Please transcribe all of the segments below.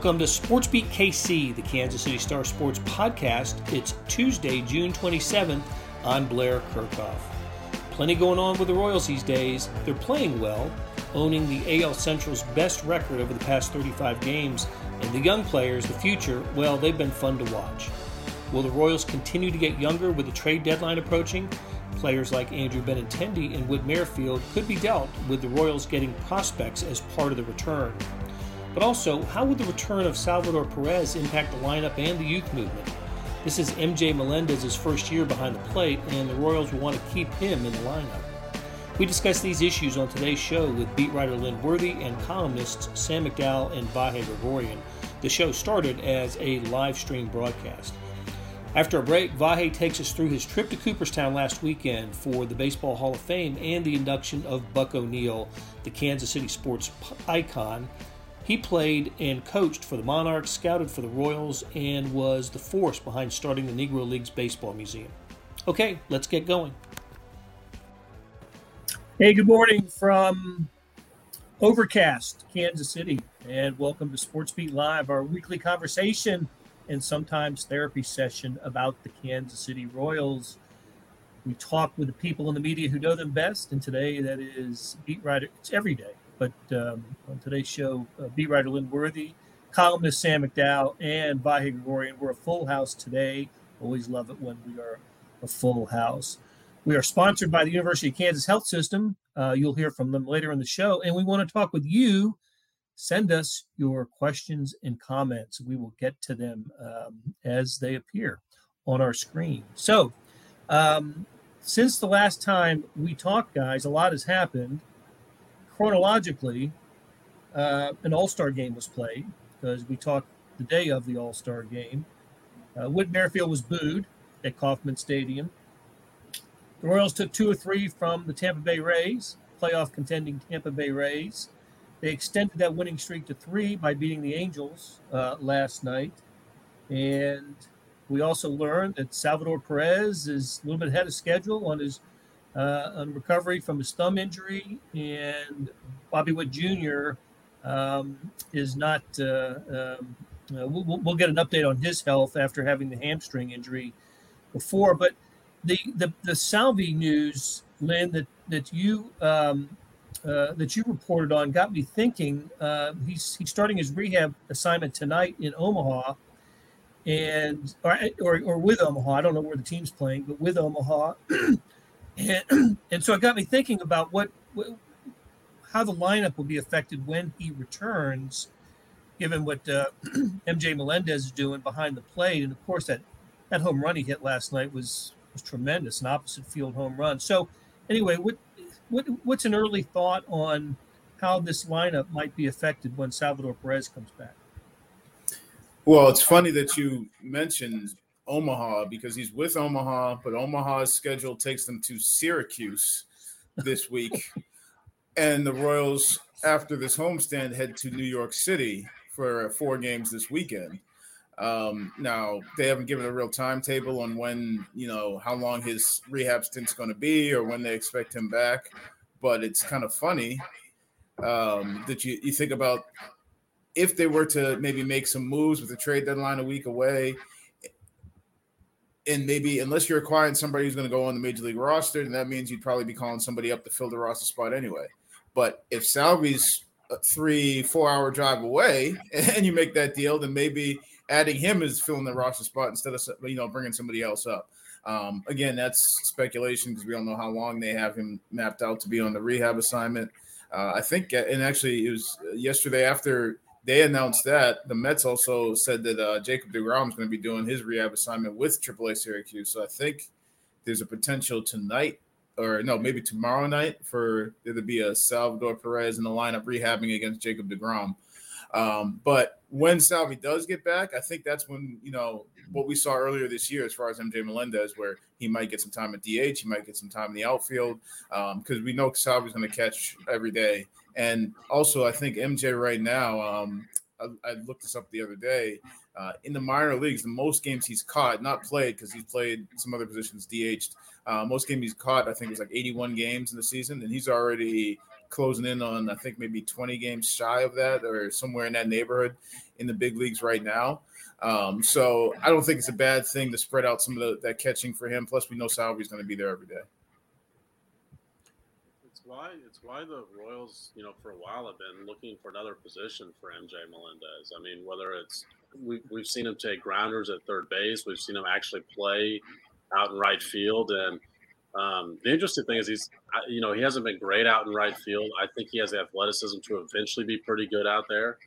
Welcome to Sports Beat KC, the Kansas City Star Sports podcast. It's Tuesday, June 27th. I'm Blair Kerkhoff. Plenty going on with the Royals these days. They're playing well, owning the AL Central's best record over the past 35 games, and the young players, the future, well, they've been fun to watch. Will the Royals continue to get younger with the trade deadline approaching? Players like Andrew Benintendi and Whit Merrifield could be dealt with the Royals getting prospects as part of the return. But also, how would the return of Salvador Perez impact the lineup and the youth movement? This is MJ Melendez's first year behind the plate, and the Royals will want to keep him in the lineup. We discuss these issues on today's show with beat writer Lynn Worthy and columnists Sam McDowell and Vahe Gregorian. The show started as a live stream broadcast. After a break, Vahe takes us through his trip to Cooperstown last weekend for the Baseball Hall of Fame and the induction of Buck O'Neil, the Kansas City sports icon, he played and coached for the Monarchs, scouted for the Royals, and was the force behind starting the Negro Leagues Baseball Museum. Okay, let's get going. Hey, good morning from Overcast, Kansas City, and welcome to Sports Beat Live, our weekly conversation and sometimes therapy session about the Kansas City Royals. We talk with the people in the media who know them best, and today that is beat writer. It's every day but um, on today's show, uh, beat writer Lynn Worthy, columnist Sam McDowell, and Vahe Gregorian. We're a full house today. Always love it when we are a full house. We are sponsored by the University of Kansas Health System. Uh, you'll hear from them later in the show. And we want to talk with you. Send us your questions and comments. We will get to them um, as they appear on our screen. So, um, since the last time we talked, guys, a lot has happened chronologically, uh, an All Star game was played because we talked the day of the All Star game. Uh, Whit Merrifield was booed at Kauffman Stadium. The Royals took two or three from the Tampa Bay Rays, playoff contending Tampa Bay Rays. They extended that winning streak to three by beating the Angels uh, last night. And we also learned that Salvador Perez is a little bit ahead of schedule on his uh, on recovery from his thumb injury, and Bobby Witt Jr. Um, is not. Uh, um, uh, we'll, we'll, get an update on his health after having the hamstring injury before. But the the, the Salvi news, Lynn, that that you um, uh, that you reported on got me thinking. Uh, he's he's starting his rehab assignment tonight in Omaha, and or, or, or with Omaha. I don't know where the team's playing, but with Omaha. And, and so it got me thinking about what, what how the lineup will be affected when he returns, given what uh, MJ Melendez is doing behind the plate, and of course that that home run he hit last night was was tremendous, an opposite field home run. So anyway, what what what's an early thought on how this lineup might be affected when Salvador Perez comes back? Well, it's funny that you mentioned Omaha because he's with Omaha, but Omaha's schedule takes them to Syracuse this week. and the Royals, after this homestand, head to New York City for four games this weekend. Um, now they haven't given a real timetable on when, you know, how long his rehab stint's going to be or when they expect him back. But it's kind of funny um, that you, you think about if they were to maybe make some moves with the trade deadline a week away and maybe unless you're acquiring somebody who's going to go on the major league roster, then that means you'd probably be calling somebody up to fill the roster spot anyway. But if Salvi's a three, four hour drive away and you make that deal, then maybe adding him is filling the roster spot instead of you know bringing somebody else up. Um, again, that's speculation because we don't know how long they have him mapped out to be on the rehab assignment. Uh, I think, and actually, it was yesterday after they announced that the Mets also said that uh, Jacob deGrom is going to be doing his rehab assignment with AAA Syracuse. So I think there's a potential tonight, or no, maybe tomorrow night for there to be a Salvador Perez in the lineup rehabbing against Jacob deGrom. Um, but when Salvi does get back, I think that's when you know what we saw earlier this year as far as MJ Melendez, where he might get some time at DH, he might get some time in the outfield, because um, we know Salvi's going to catch every day. And also, I think MJ right now, um, I, I, looked this up the other day. Uh, in the minor leagues, the most games he's caught, not played because he's played some other positions, DH'd. Uh, most games he's caught, I think, was like 81 games in the season, and he's already closing in on I think maybe 20 games shy of that, or somewhere in that neighborhood in the big leagues right now. Um, so I don't think it's a bad thing to spread out some of the, that catching for him. Plus, we know Salvy's going to be there every day. It's why it's why the Royals, you know, for a while have been looking for another position for MJ Melendez. I mean, whether it's we, we've seen him take grounders at third base, we've seen him actually play out in right field, and um, the interesting thing is he's, you know, he hasn't been great out in right field. I think he has the athleticism to eventually be pretty good out there.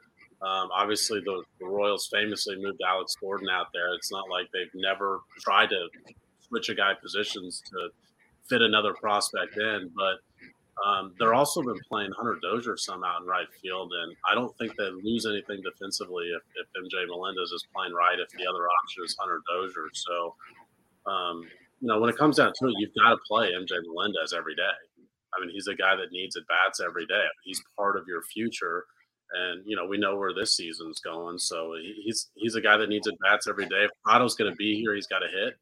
Um, obviously, the, the, Royals famously moved Alex Gordon out there. It's not like they've never tried to switch a guy positions to fit another prospect in, but um, they're also been playing Hunter Dozier some out in right field, and I don't think they lose anything defensively if, if MJ Melendez is playing right. If the other option is Hunter Dozier, so um, you know when it comes down to it, you've got to play MJ Melendez every day. I mean, he's a guy that needs at bats every day. He's part of your future and you know we know where this season's going. So he's he's a guy that needs at bats every day. If Pratto's going to be here, he's got to hit,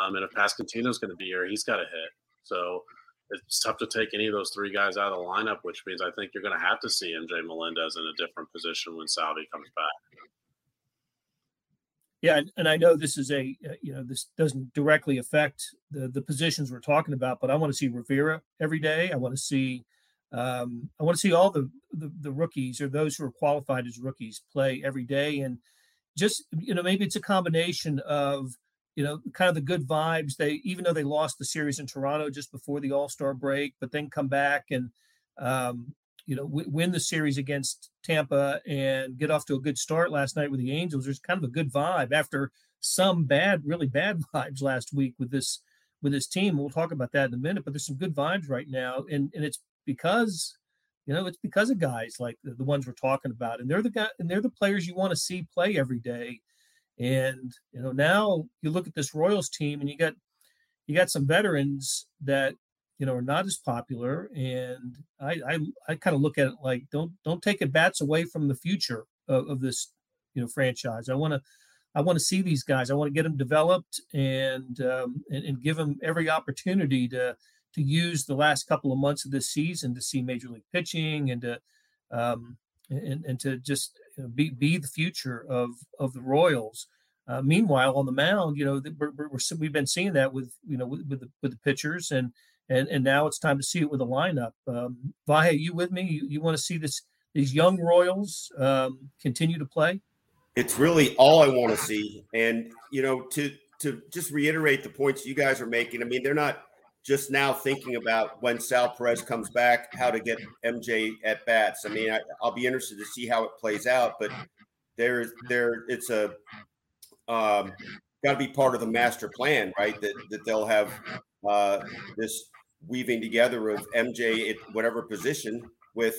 um, and if Pasquantino's going to be here, he's got to hit. So it's tough to take any of those three guys out of the lineup, which means I think you're going to have to see MJ Melendez in a different position when Salvy comes back. Yeah, and I know this is a uh, you know this doesn't directly affect the the positions we're talking about, but I want to see Rivera every day. I want to see um, I want to see all the, the, the rookies or those who are qualified as rookies play every day, and just you know maybe it's a combination of you know kind of the good vibes. They even though they lost the series in Toronto just before the All Star break, but then come back and um, you know w- win the series against Tampa and get off to a good start last night with the Angels. There's kind of a good vibe after some bad, really bad vibes last week with this with this team. We'll talk about that in a minute, but there's some good vibes right now, and and it's because you know it's because of guys like the, the ones we're talking about and they're the guy and they're the players you want to see play every day and you know now you look at this royals team and you got you got some veterans that you know are not as popular. And i i, I kind of look at it like don't don't take it bats away from the future of, of this you know franchise. I want to i want to see these guys. I want to get them developed and um and, and give them every opportunity to to use the last couple of months of this season to see major league pitching and to um, and, and to just you know, be be the future of of the Royals. Uh, meanwhile, on the mound, you know, we have been seeing that with you know with, with the, with the pitchers, and and and now it's time to see it with a lineup. Um, Vahe, you with me? You, you want to see this these young Royals um, continue to play? It's really all I want to see, and you know, to to just reiterate the points you guys are making. I mean, they're not just now thinking about when Sal Perez comes back, how to get MJ at bats. I mean, I, will be interested to see how it plays out, but there's there it's a um, got to be part of the master plan, right? That that they'll have uh, this weaving together of MJ at whatever position with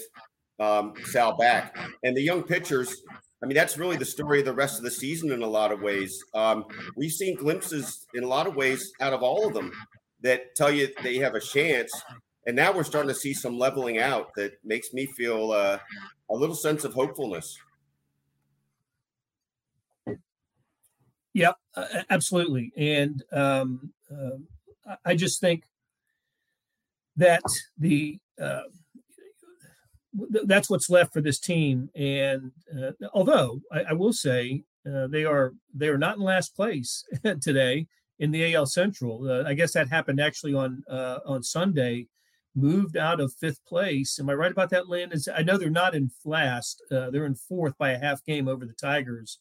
um, Sal back, and the young pitchers. I mean, that's really the story of the rest of the season in a lot of ways. Um, we've seen glimpses in a lot of ways out of all of them that tell you they have a chance. And now we're starting to see some leveling out that makes me feel uh, a little sense of hopefulness. Yep, uh, absolutely. And um, uh, I just think that the uh, that's what's left for this team. And uh, although I, I, will say uh, they are they are not in last place today, in the AL Central. Uh, I guess that happened actually on uh, on Sunday. Moved out of fifth place. Am I right about that, Lynn? Is I know they're not in last. Uh, they're in fourth by a half game over the Tigers.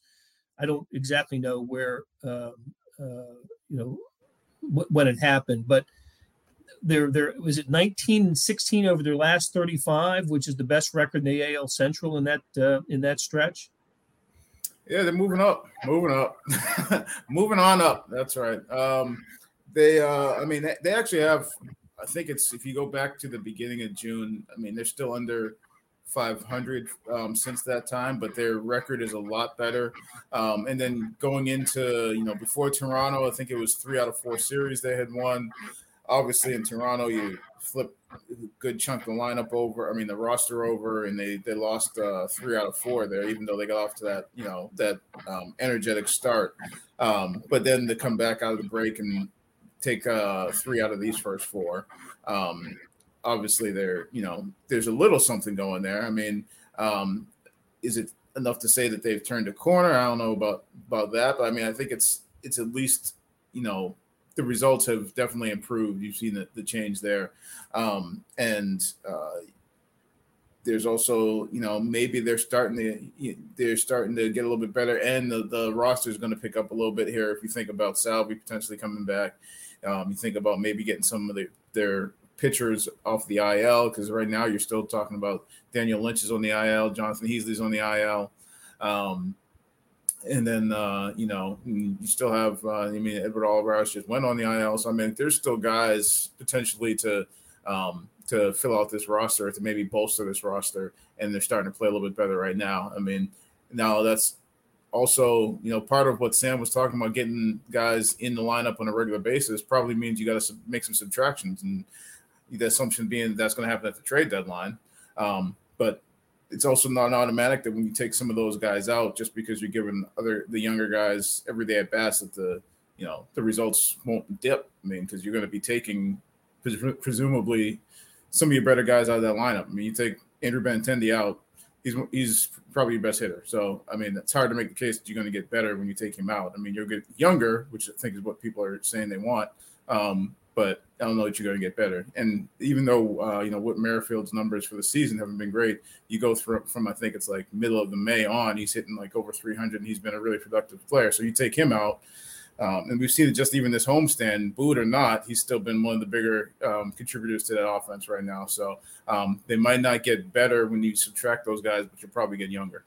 I don't exactly know where um, uh, you know wh- when it happened, but they're they're was it 19 and 16 over their last 35, which is the best record in the AL Central in that uh, in that stretch. Yeah, they're moving up, moving up, moving on up. That's right. Um, they, uh, I mean, they, actually have. I think it's if you go back to the beginning of June. I mean, they're still under 500 um, since that time, but their record is a lot better. Um, and then going into you know before Toronto, I think it was three out of four series they had won. Obviously, in Toronto, you flip a good chunk of the lineup over. I mean, the roster over, and they they lost uh, three out of four there, even though they got off to that you know that um, energetic start. Um, but then to come back out of the break and take uh, three out of these first four. Um, obviously there, you know, there's a little something going there. I mean, um, is it enough to say that they've turned a corner? I don't know about about that, but I mean, I think it's it's at least you know the results have definitely improved. You've seen the, the change there, um, and uh, there's also you know maybe they're starting to they're starting to get a little bit better, and the, the roster is going to pick up a little bit here. If you think about Salvy potentially coming back, um, you think about maybe getting some of the, their pitchers off the IL because right now you're still talking about Daniel Lynch is on the IL, Jonathan Heasley's on the IL. Um, and then uh, you know you still have uh, I mean Edward Olivares just went on the IL, so I mean there's still guys potentially to um, to fill out this roster to maybe bolster this roster, and they're starting to play a little bit better right now. I mean now that's also you know part of what Sam was talking about getting guys in the lineup on a regular basis probably means you got to make some subtractions, and the assumption being that's going to happen at the trade deadline. Um, but it's also not automatic that when you take some of those guys out, just because you're giving other the younger guys every day at bats, that the you know the results won't dip. I mean, because you're going to be taking presumably some of your better guys out of that lineup. I mean, you take Andrew Benintendi out, he's he's probably your best hitter. So I mean, it's hard to make the case that you're going to get better when you take him out. I mean, you'll get younger, which I think is what people are saying they want. Um, but I don't know that you're going to get better. And even though uh, you know what Merrifield's numbers for the season haven't been great, you go through from I think it's like middle of the May on, he's hitting like over 300, and he's been a really productive player. So you take him out, um, and we've seen it just even this homestand, boot or not, he's still been one of the bigger um, contributors to that offense right now. So um, they might not get better when you subtract those guys, but you'll probably get younger.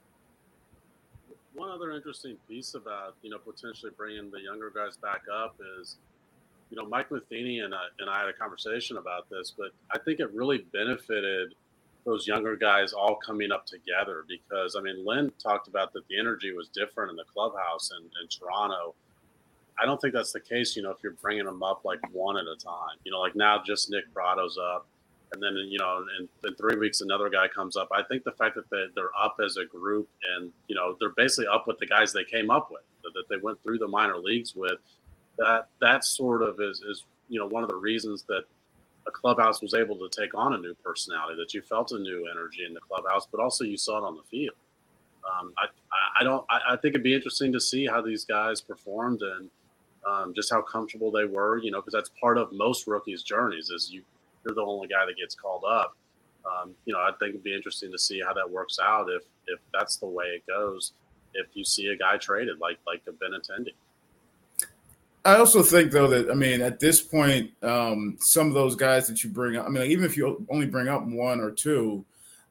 One other interesting piece about you know potentially bringing the younger guys back up is you know, Mike Matheny and I, and I had a conversation about this, but I think it really benefited those younger guys all coming up together because I mean, Lynn talked about that the energy was different in the clubhouse in, in Toronto. I don't think that's the case, you know, if you're bringing them up like one at a time. You know, like now just Nick Pratto's up, and then you know, in, in three weeks another guy comes up. I think the fact that they, they're up as a group and you know they're basically up with the guys they came up with that they went through the minor leagues with that that sort of is is you know one of the reasons that a clubhouse was able to take on a new personality that you felt a new energy in the clubhouse but also you saw it on the field um, I, I don't I, I, think it'd be interesting to see how these guys performed and um, just how comfortable they were you know because that's part of most rookies journeys is you you're the only guy that gets called up um, you know I think it'd be interesting to see how that works out if if that's the way it goes if you see a guy traded like like a Benintendi. I also think though that I mean at this point, um, some of those guys that you bring up, I mean, even if you only bring up one or two,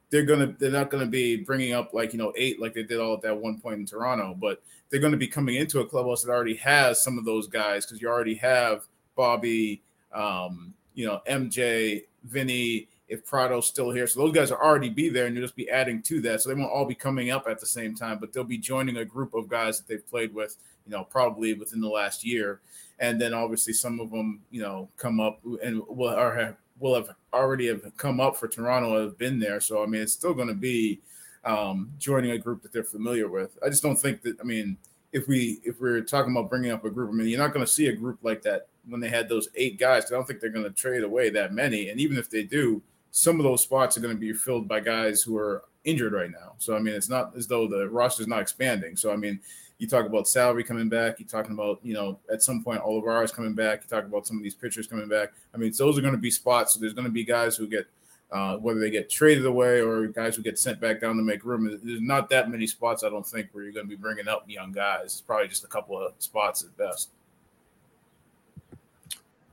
they're gonna they're not gonna be bringing up like you know eight like they did all at that one point in Toronto, but they're to be coming into a clubhouse that already has some of those guys because you already have Bobby, um, you know MJ, Vinny. If Pratto's still here, so those guys are already be there, and you'll just be adding to that. So they won't all be coming up at the same time, but they'll be joining a group of guys that they've played with you know, probably within the last year. And then obviously some of them, you know, come up and will or have will have already have come up for Toronto have been there. So I mean, it's still going to be um, joining a group that they're familiar with. I just don't think that. I mean, if we if we're talking about bringing up a group, I mean, you're not going to see a group like that when they had those eight guys. I don't think they're going to trade away that many. And even if they do, some of those spots are going to be filled by guys who are injured right now. So I mean, it's not as though the roster is not expanding. So I mean, you talk about Salvy coming back. You're talking about, you know, at some point Olivares coming back. You talk about some of these pitchers coming back. I mean, those are going to be spots. So there's going to be guys who get, uh, whether they get traded away or guys who get sent back down to make room. There's not that many spots, I don't think, where you're going to be bringing up young guys. It's probably just a couple of spots at best.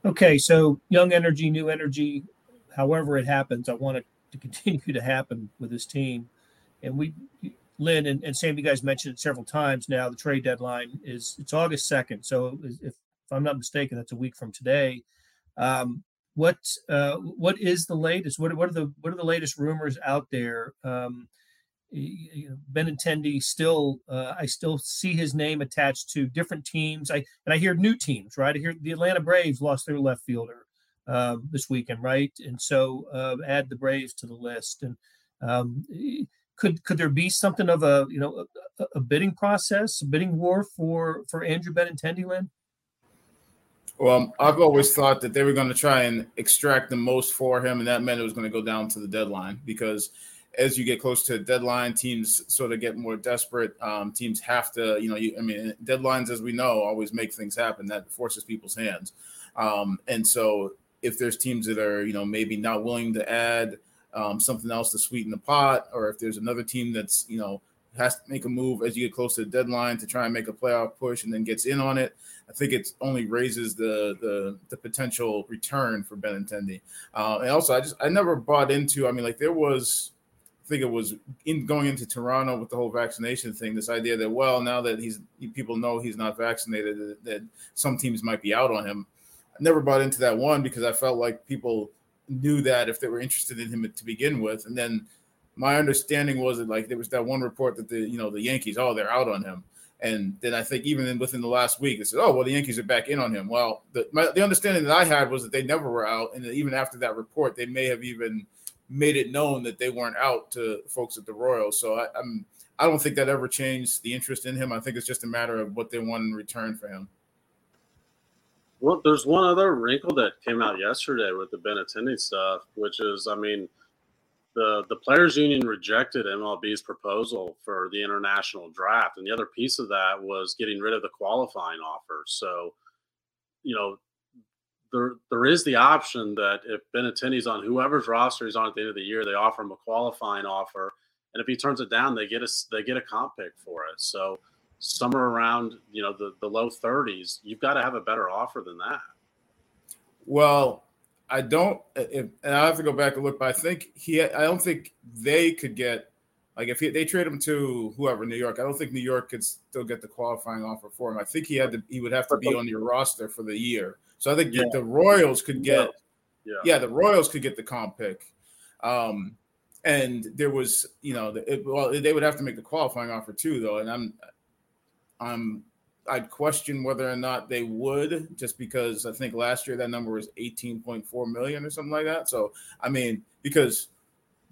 Okay, so young energy, new energy, however it happens, I want it to continue to happen with this team. And we Lynn and, and Sam, you guys mentioned it several times now. The trade deadline is it's August second, so if, if I'm not mistaken, that's a week from today. Um, what uh, what is the latest? What, what are the what are the latest rumors out there? Um, Benintendi still, uh, I still see his name attached to different teams. I and I hear new teams, right? I hear the Atlanta Braves lost their left fielder um, this weekend, right? And so uh, add the Braves to the list. And um, could could there be something of a you know a, a bidding process, a bidding war for for Andrew Benintendi, Lynn? Well, I've always thought that they were going to try and extract the most for him, and that meant it was going to go down to the deadline because as you get close to the deadline, teams sort of get more desperate. Um, teams have to, you know, you, I mean, deadlines, as we know, always make things happen. That forces people's hands. Um, and so, if there's teams that are, you know, maybe not willing to add um, something else to sweeten the pot, or if there's another team that's, you know, has to make a move as you get close to the deadline to try and make a playoff push and then gets in on it. I think it only raises the the, the potential return for Benintendi. Uh, and also, I just I never bought into. I mean, like there was, I think it was in going into Toronto with the whole vaccination thing. This idea that well, now that he's people know he's not vaccinated, that, that some teams might be out on him. Never bought into that one because I felt like people knew that if they were interested in him to begin with, and then my understanding was that like there was that one report that the you know the Yankees oh they're out on him, and then I think even in, within the last week they said oh well the Yankees are back in on him. Well, the my, the understanding that I had was that they never were out, and even after that report they may have even made it known that they weren't out to folks at the Royals. So I, I'm I don't think that ever changed the interest in him. I think it's just a matter of what they want in return for him. Well, there's one other wrinkle that came out yesterday with the Benintendi stuff, which is, I mean, the the players union rejected MLB's proposal for the international draft, and the other piece of that was getting rid of the qualifying offer. So, you know, there there is the option that if Benintendi's on whoever's roster he's on at the end of the year, they offer him a qualifying offer, and if he turns it down, they get a they get a comp pick for it. So, somewhere around you know the the low thirties, you've got to have a better offer than that. Well, I don't, if, and I have to go back and look, but I think he, I don't think they could get, like, if he, they trade him to whoever, New York, I don't think New York could still get the qualifying offer for him. I think he had to, he would have to be on your roster for the year. So I think yeah. the Royals could get, yeah. yeah, the Royals could get the comp pick. Um, and there was, you know, it, well, they would have to make the qualifying offer too, though. And I'm, I'm I'd question whether or not they would, just because I think last year that number was 18.4 million or something like that. So, I mean, because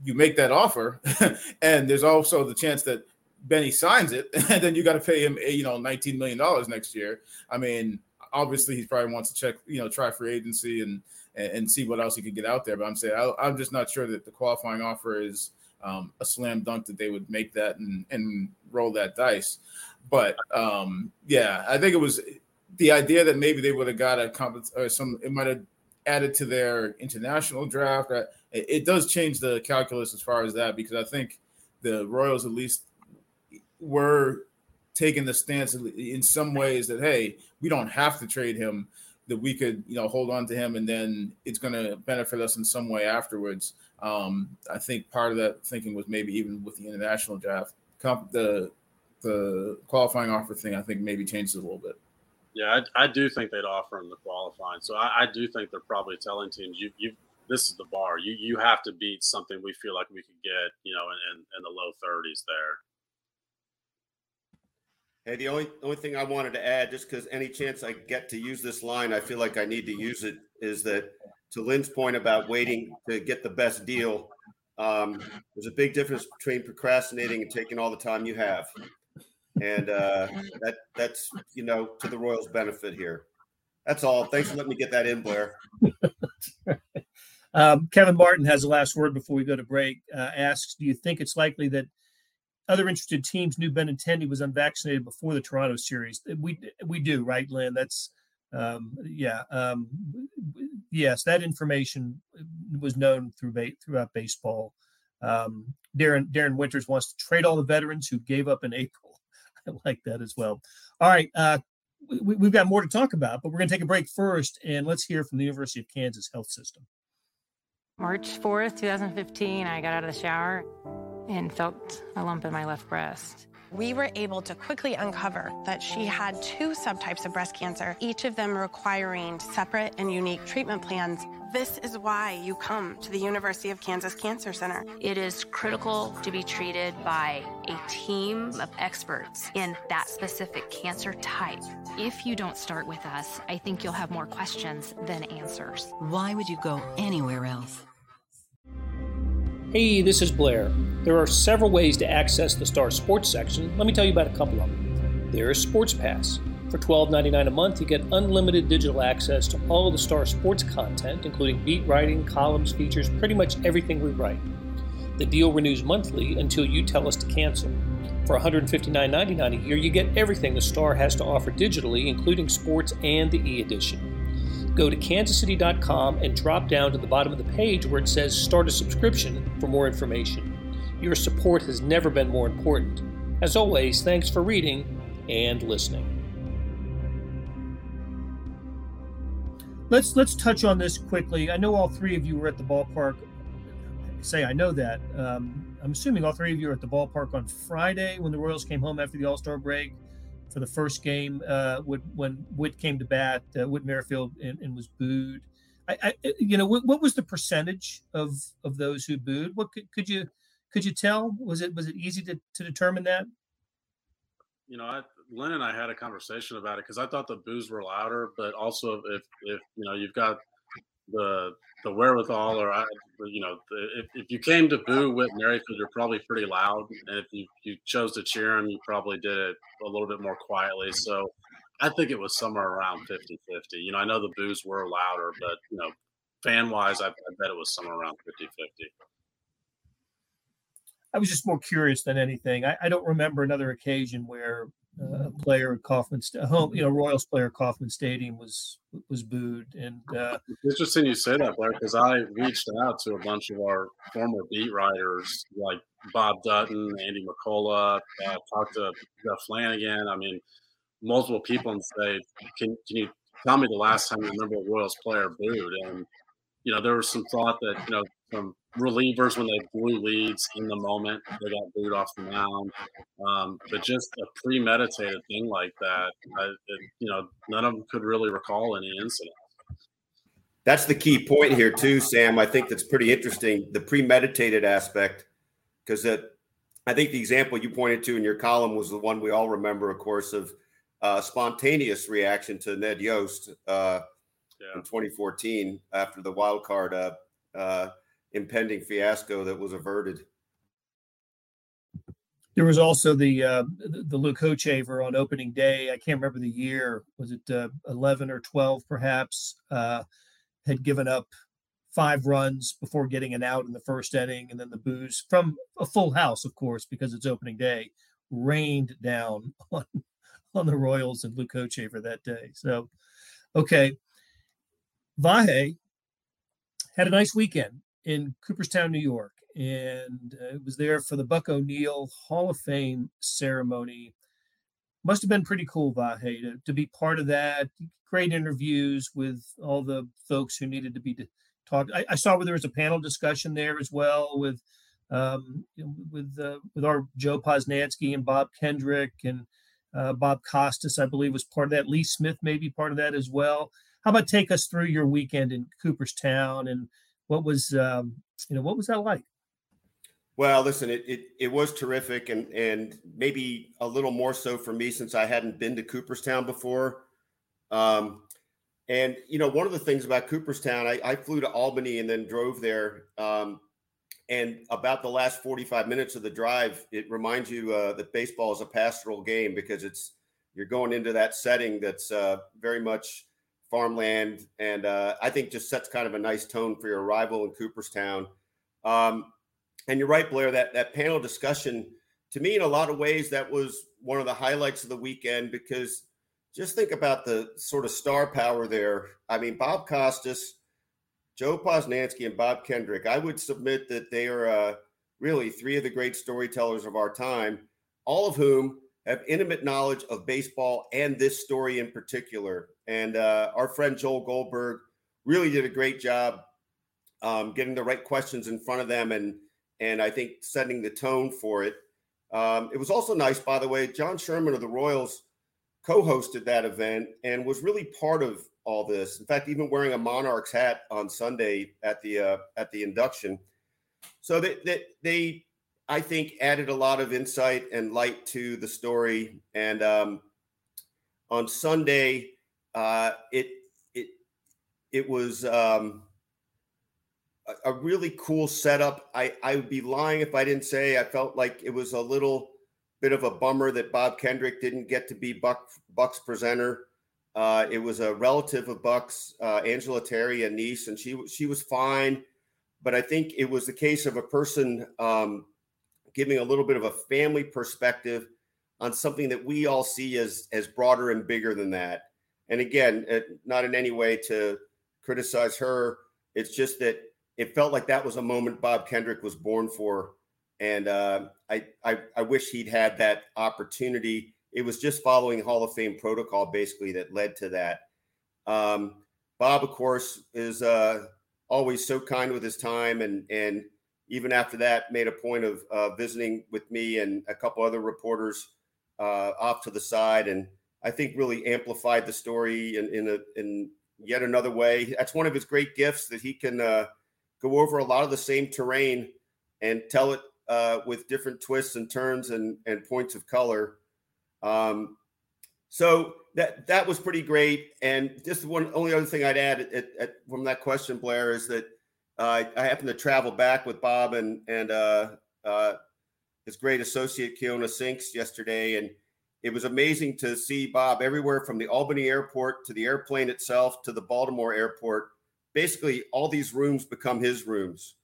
you make that offer, and there's also the chance that Benny signs it, and then you got to pay him, you know, 19 million dollars next year. I mean, obviously he probably wants to check, you know, try free agency and and, see what else he could get out there. But I'm saying I, am just not sure that the qualifying offer is um, a slam dunk that they would make that and, and roll that dice. But um, yeah, I think it was the idea that maybe they would have got a comp or some it might have added to their international draft. It, it does change the calculus as far as that because I think the Royals at least were taking the stance in some ways that hey, we don't have to trade him. That we could, you know, hold on to him, and then it's going to benefit us in some way afterwards. Um, I think part of that thinking was maybe even with the international draft, comp, the the qualifying offer thing, I think maybe changes a little bit. Yeah, I, I do think they'd offer him the qualifying. So I, I, do think they're probably telling teams, you, you, this is the bar. You, you have to beat something we feel like we could get, you know, in, in, in the low 30s there. Hey, the only only thing I wanted to add, just because any chance I get to use this line, I feel like I need to use it, is that to Lynn's point about waiting to get the best deal, um, there's a big difference between procrastinating and taking all the time you have and uh, that that's you know to the Royals' benefit here. That's all. Thanks for letting me get that in, Blair. um, Kevin Martin has the last word before we go to break. Uh, asks, do you think it's likely that other interested teams knew Benintendi was unvaccinated before the Toronto series? We we do, right, Lynn? That's um, yeah, um, yes. That information was known through throughout baseball. Um, Darren Darren Winters wants to trade all the veterans who gave up in April I like that as well. All right. Uh, we, we've got more to talk about, but we're going to take a break first and let's hear from the University of Kansas Health System. March 4th, 2015, I got out of the shower and felt a lump in my left breast we were able to quickly uncover that she had two subtypes of breast cancer, each of them requiring separate and unique treatment plans. This is why you come to the University of Kansas Cancer Center. It is critical to be treated by a team of experts in that specific cancer type. If you don't start with us, I think you'll have more questions than answers. Why would you go anywhere else? Hey, this is Blair. There are several ways to access the Star Sports section. Let me tell you about a couple of them. There is Sports Pass. For $12.99 a month, you get unlimited digital access to all of the Star sports content, including beat writing, columns, features, pretty much everything we write. The deal renews monthly until you tell us to cancel. For $159.99 a year, you get everything the Star has to offer digitally, including sports and the e edition. Go to kansascity.com and drop down to the bottom of the page where it says Start a subscription for more information. Your support has never been more important. As always, thanks for reading and listening. Let's let's touch on this quickly. I know all three of you were at the ballpark. say I know that. Um, I'm assuming all three of you were at the ballpark on Friday when the Royals came home after the All Star break for the first game. Uh, when Whit came to bat, uh, Merrifield and, and was booed. I, I, you know, what, what, was the percentage of of those who booed? What could, could you could you tell? Was it was it easy to, to determine that? You know, I, Lynn and I had a conversation about it because I thought the boos were louder, but also if if you know you've got the the wherewithal, or you know, if, if you came to boo Whit Merrifield, you're probably pretty loud, and if you you chose to cheer him, you probably did it a little bit more quietly. So I think it was somewhere around 50-50. You know, I know the boos were louder, but you know, fan wise, I, I bet it was somewhere around 50-50. I was just more curious than anything. I, I don't remember another occasion where uh, a player at Kauffman, home, you know, Royals player at Kauffman Stadium was was booed. And uh, it's interesting you say that, Blair, because I reached out to a bunch of our former beat writers like Bob Dutton, Andy McCullough, uh, talked to Jeff Flanagan. I mean, multiple people and say, can, can you tell me the last time you remember a Royals player booed? And you know, there was some thought that you know from relievers when they blew leads in the moment. They got booed off the mound. Um, but just a premeditated thing like that, I, it, you know, none of them could really recall any incident. That's the key point here, too, Sam. I think that's pretty interesting the premeditated aspect, because that I think the example you pointed to in your column was the one we all remember, of course, of uh, spontaneous reaction to Ned Yost uh, yeah. in 2014 after the wild card uh, uh impending fiasco that was averted. There was also the uh, the Luke Hochevar on opening day. I can't remember the year. Was it uh, eleven or twelve, perhaps? Uh, had given up five runs before getting an out in the first inning, and then the boos from a full house, of course, because it's opening day, rained down on on the Royals and Luke Hochevar that day. So, okay, Vahe had a nice weekend in Cooperstown, New York, and uh, was there for the Buck O'Neil Hall of Fame ceremony. Must have been pretty cool, Vahe, to, to be part of that. Great interviews with all the folks who needed to be talked. I, I, saw where there was a panel discussion there as well with um, with uh, with our Joe Posnanski and Bob Kendrick and uh, Bob Costas, I believe, was part of that. Lee Smith may be part of that as well. How about take us through your weekend in Cooperstown and what was um, you know what was that like? Well, listen, it, it it was terrific, and and maybe a little more so for me since I hadn't been to Cooperstown before. Um, and you know, one of the things about Cooperstown, I, I flew to Albany and then drove there. Um, and about the last 45 minutes of the drive, it reminds you uh, that baseball is a pastoral game because it's you're going into that setting that's uh, very much farmland, and uh, I think just sets kind of a nice tone for your arrival in Cooperstown. Um, and you're right, Blair. That that panel discussion, to me, in a lot of ways, that was one of the highlights of the weekend because just think about the sort of star power there. I mean, Bob Costas, Joe Posnanski, and Bob Kendrick. I would submit that they are uh, really three of the great storytellers of our time, all of whom have intimate knowledge of baseball and this story in particular. And uh, our friend Joel Goldberg really did a great job um, getting the right questions in front of them and and I think setting the tone for it. Um, it was also nice, by the way. John Sherman of the Royals co-hosted that event and was really part of all this. In fact, even wearing a Monarchs hat on Sunday at the uh, at the induction. So they, they, they I think added a lot of insight and light to the story. And um, on Sunday, uh, it it it was um, a, a, really cool setup. I I would be lying if I didn't say I felt like it was a little bit of a bummer that Bob Kendrick didn't get to be Buck Buck's presenter. Uh, it was a relative of Buck's, uh, Angela Terry, a niece, and she she was fine. But I think it was the case of a person um, giving a little bit of a family perspective on something that we all see as as broader and bigger than that. And again, it, not in any way to criticize her. It's just that it felt like that was a moment Bob Kendrick was born for, and uh, I, I I wish he'd had that opportunity. It was just following Hall of Fame protocol basically that led to that. Um, Bob, of course, is uh, always so kind with his time, and and even after that, made a point of uh, visiting with me and a couple other reporters uh, off to the side, and I think really amplified the story in in, a, in yet another way. That's one of his great gifts that he can uh, go over a lot of the same terrain and tell it uh, with different twists and turns and and points of color. Um, so that that was pretty great. And just one only other thing I'd add at, at, from that question, Blair, is that uh, I happened to travel back with Bob and and uh, uh, his great associate Keona Sinks yesterday, and it was amazing to see Bob everywhere from the Albany airport to the airplane itself to the Baltimore airport. Basically, all these rooms become his rooms.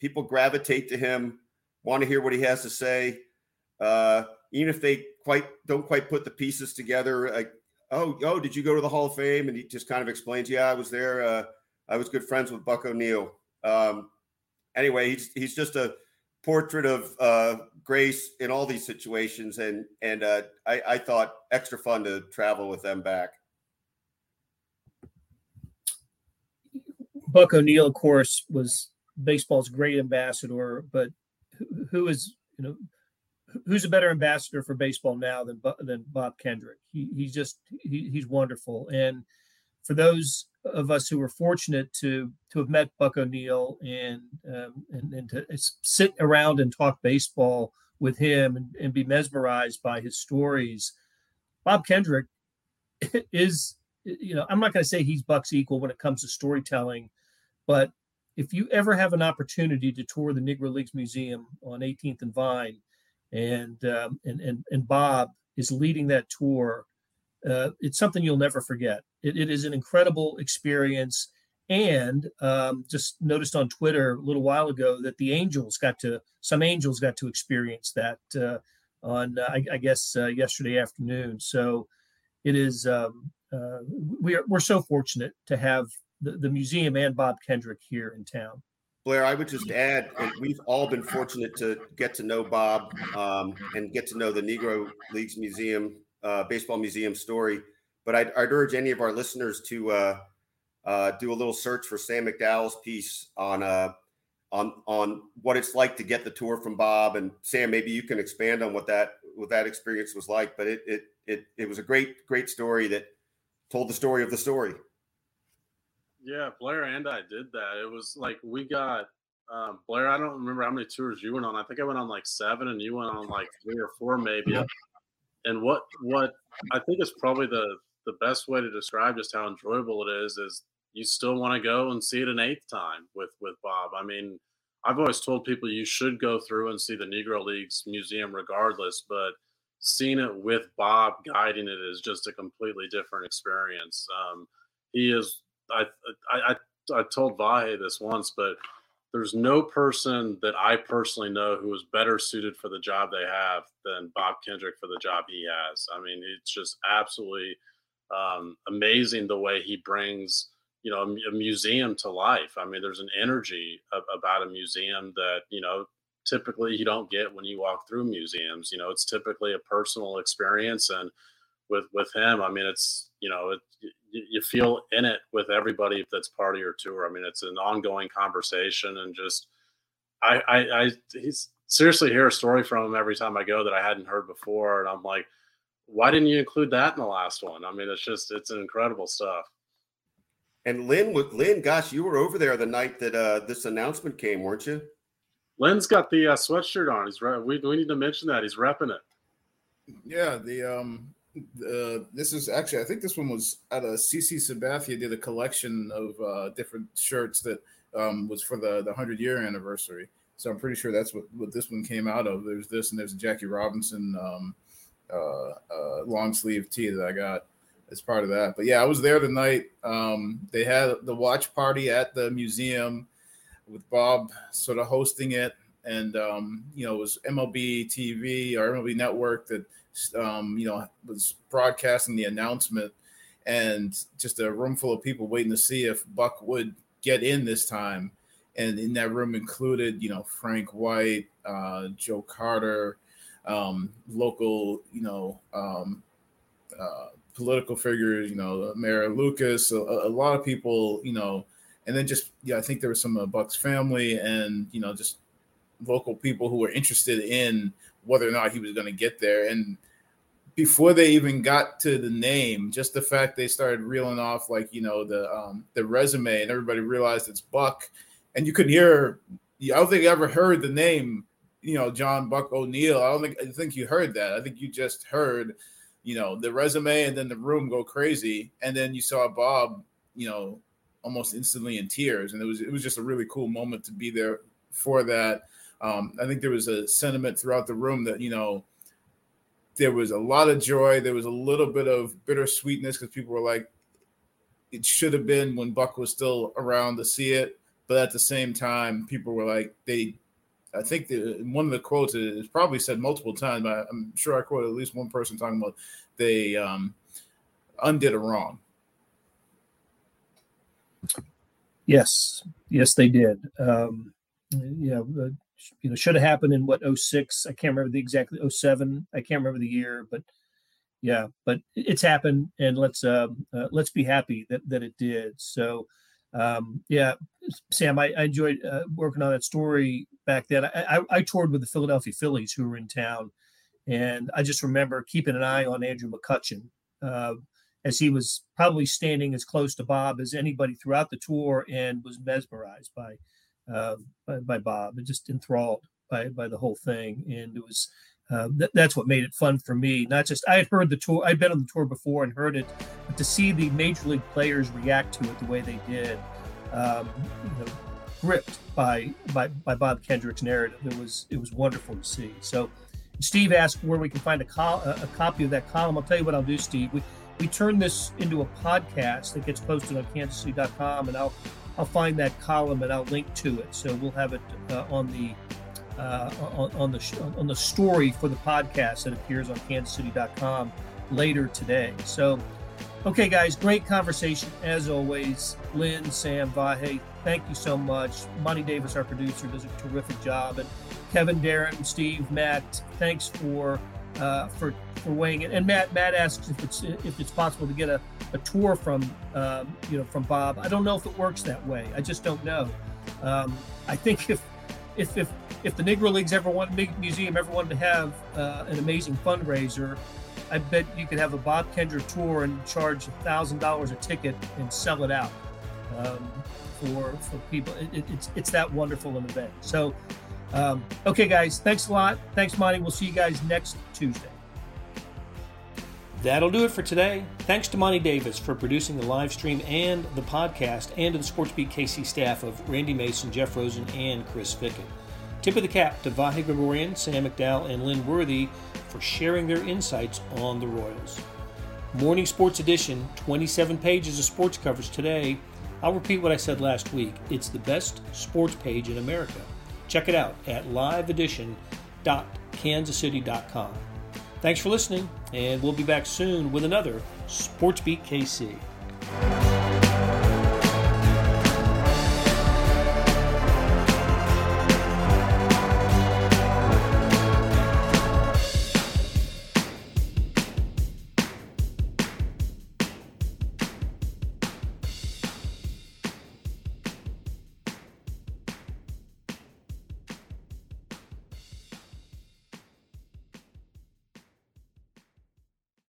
People gravitate to him, want to hear what he has to say, uh, even if they quite don't quite put the pieces together. Like, oh, oh, did you go to the Hall of Fame? And he just kind of explains, yeah, I was there. Uh, I was good friends with Buck O'Neil. Um, anyway, he's he's just a portrait of uh, Grace in all these situations, and and uh, I, I thought extra fun to travel with them back. Buck O'Neil, of course, was baseball's great ambassador, but who is you know who's a better ambassador for baseball now than than Bob Kendrick? He, he's just he, he's wonderful, and for those of us who were fortunate to to have met Buck O'Neil and um, and, and to sit around and talk baseball with him and, and be mesmerized by his stories. Bob Kendrick is, you know, I'm not going to say he's Buck's equal when it comes to storytelling, but if you ever have an opportunity to tour the Negro Leagues Museum on 18th and Vine, and um, and, and and Bob is leading that tour, uh, it's something you'll never forget. It, it is an incredible experience. And um, just noticed on Twitter a little while ago that the Angels got to some Angels got to experience that uh, on I, I, guess uh, yesterday afternoon. So it is um, uh, we are we're so fortunate to have the, the museum and Bob Kendrick here in town. Blair, I would just add, we've all been fortunate to get to know Bob um, and get to know the Negro Leagues Museum uh, baseball museum story. But I'd, I'd, urge any of our listeners to uh, uh, do a little search for Sam McDowell's piece on uh, on on what it's like to get the tour from Bob and Sam. Maybe you can expand on what that what that experience was like. But it it it it was a great great story that told the story of the story. Yeah, Blair and I did that. It was like we got um, Blair. I don't remember how many tours you went on. I think I went on like seven, and you went on like three or four, maybe and what what I think is probably the the best way to describe just how enjoyable it is is you still want to go and see it an eighth time with with Bob. I mean, I've always told people you should go through and see the Negro Leagues museum regardless, but seeing it with Bob guiding it is just a completely different experience. Um, he is. I I I, I told Vahe this once, but there's no person that I personally know who is better suited for the job they have than Bob Kendrick for the job he has. I mean, it's just absolutely um, amazing the way he brings you know a, a, museum to life. I mean, there's an energy of, about a museum that you know typically you don't get when you walk through museums. You know, it's typically a personal experience, and with with him, I mean, it's you know, it, you feel in it with everybody that's part of your tour. I mean, it's an ongoing conversation, and just I, I, I he's seriously hear a story from him every time I go that I hadn't heard before, and I'm like, why didn't you include that in the last one? I mean, it's just it's incredible stuff. And Lynn, with Lynn, gosh, you were over there the night that uh, this announcement came, weren't you? Lynn's got the uh, sweatshirt on. He's right. We, we need to mention that he's repping it. Yeah, the um, uh, this is actually I think this one was at a CC Sabathia did a collection of uh, different shirts that um, was for the the hundred year anniversary. So I'm pretty sure that's what, what this one came out of. There's this and there's a Jackie Robinson um, uh, uh, long sleeve tee that I got as part of that. But yeah, I was there tonight. Um, they had the watch party at the museum with Bob sort of hosting it. And, um, you know, it was MLB TV or MLB Network that, um, you know, was broadcasting the announcement and just a room full of people waiting to see if Buck would get in this time. And in that room included, you know, Frank White, uh, Joe Carter, um, local, you know, um, uh, political figures, you know, Mayor Lucas, a, a, lot of people, you know, and then just yeah, I think there was some of Buck's family and you know just local people who were interested in whether or not he was going to get there. And before they even got to the name, just the fact they started reeling off like you know the um, the resume, and everybody realized it's Buck, and you could hear. I don't think I ever heard the name, you know, John Buck O'Neil. I don't think I think you heard that. I think you just heard, you know, the resume, and then the room go crazy, and then you saw Bob, you know, almost instantly in tears, and it was it was just a really cool moment to be there for that. Um, I think there was a sentiment throughout the room that you know there was a lot of joy. There was a little bit of bittersweetness because people were like, it should have been when Buck was still around to see it. But at the same time, people were like, they, I think the, one of the quotes is probably said multiple times, but I'm sure I quoted at least one person talking about they um, undid a wrong. Yes, yes, they did. Um, yeah, uh, you know should have happened in what 06 i can't remember the exactly 07 i can't remember the year but yeah but it's happened and let's uh, uh, let's be happy that that it did so um, yeah sam i, I enjoyed uh, working on that story back then I, I, I toured with the philadelphia phillies who were in town and i just remember keeping an eye on andrew mccutchen uh, as he was probably standing as close to bob as anybody throughout the tour and was mesmerized by uh, by, by, Bob and just enthralled by by the whole thing. And it was uh, th- that's what made it fun for me. Not just I had heard the tour, I'd been on the tour before and heard it, but to see the major league players react to it the way they did, um, you know, gripped by by by Bob Kendrick's narrative. It was it was wonderful to see. So. Steve asked where we can find a, a copy of that column. I'll tell you what I'll do, Steve. We, we turn this into a podcast that gets posted on kansascity.com, and I'll I'll find that column and I'll link to it. So we'll have it uh, on the uh, on, on, the on the story for the podcast that appears on kansascity.com later today. So, okay, guys, great conversation as always. Lynn, Sam, Vahe, thank you so much. Monty Davis, our producer, does a terrific job, and Kevin, Darren, Steve, Matt, thanks for uh, for for weighing in. And Matt Matt asks if it's if it's possible to get a, a tour from um, you know from Bob. I don't know if it works that way. I just don't know. Um, I think if if if if the Negro Leagues ever want museum ever wanted to have uh, an amazing fundraiser, I bet you could have a Bob Kendrick tour and charge a thousand dollars a ticket and sell it out um, for for people. It, it, it's it's that wonderful an event. So um, okay, guys, thanks a lot. Thanks, Monty. We'll see you guys next Tuesday. That'll do it for today. Thanks to Monty Davis for producing the live stream and the podcast, and to the SportsBeat KC staff of Randy Mason, Jeff Rosen, and Chris Fickett. Tip of the cap to Vahe Gregorian, Sam McDowell, and Lynn Worthy for sharing their insights on the Royals. Morning Sports Edition, 27 pages of sports coverage today. I'll repeat what I said last week. It's the best sports page in America. Check it out at liveedition.kansascity.com. Thanks for listening, and we'll be back soon with another Sports Beat KC.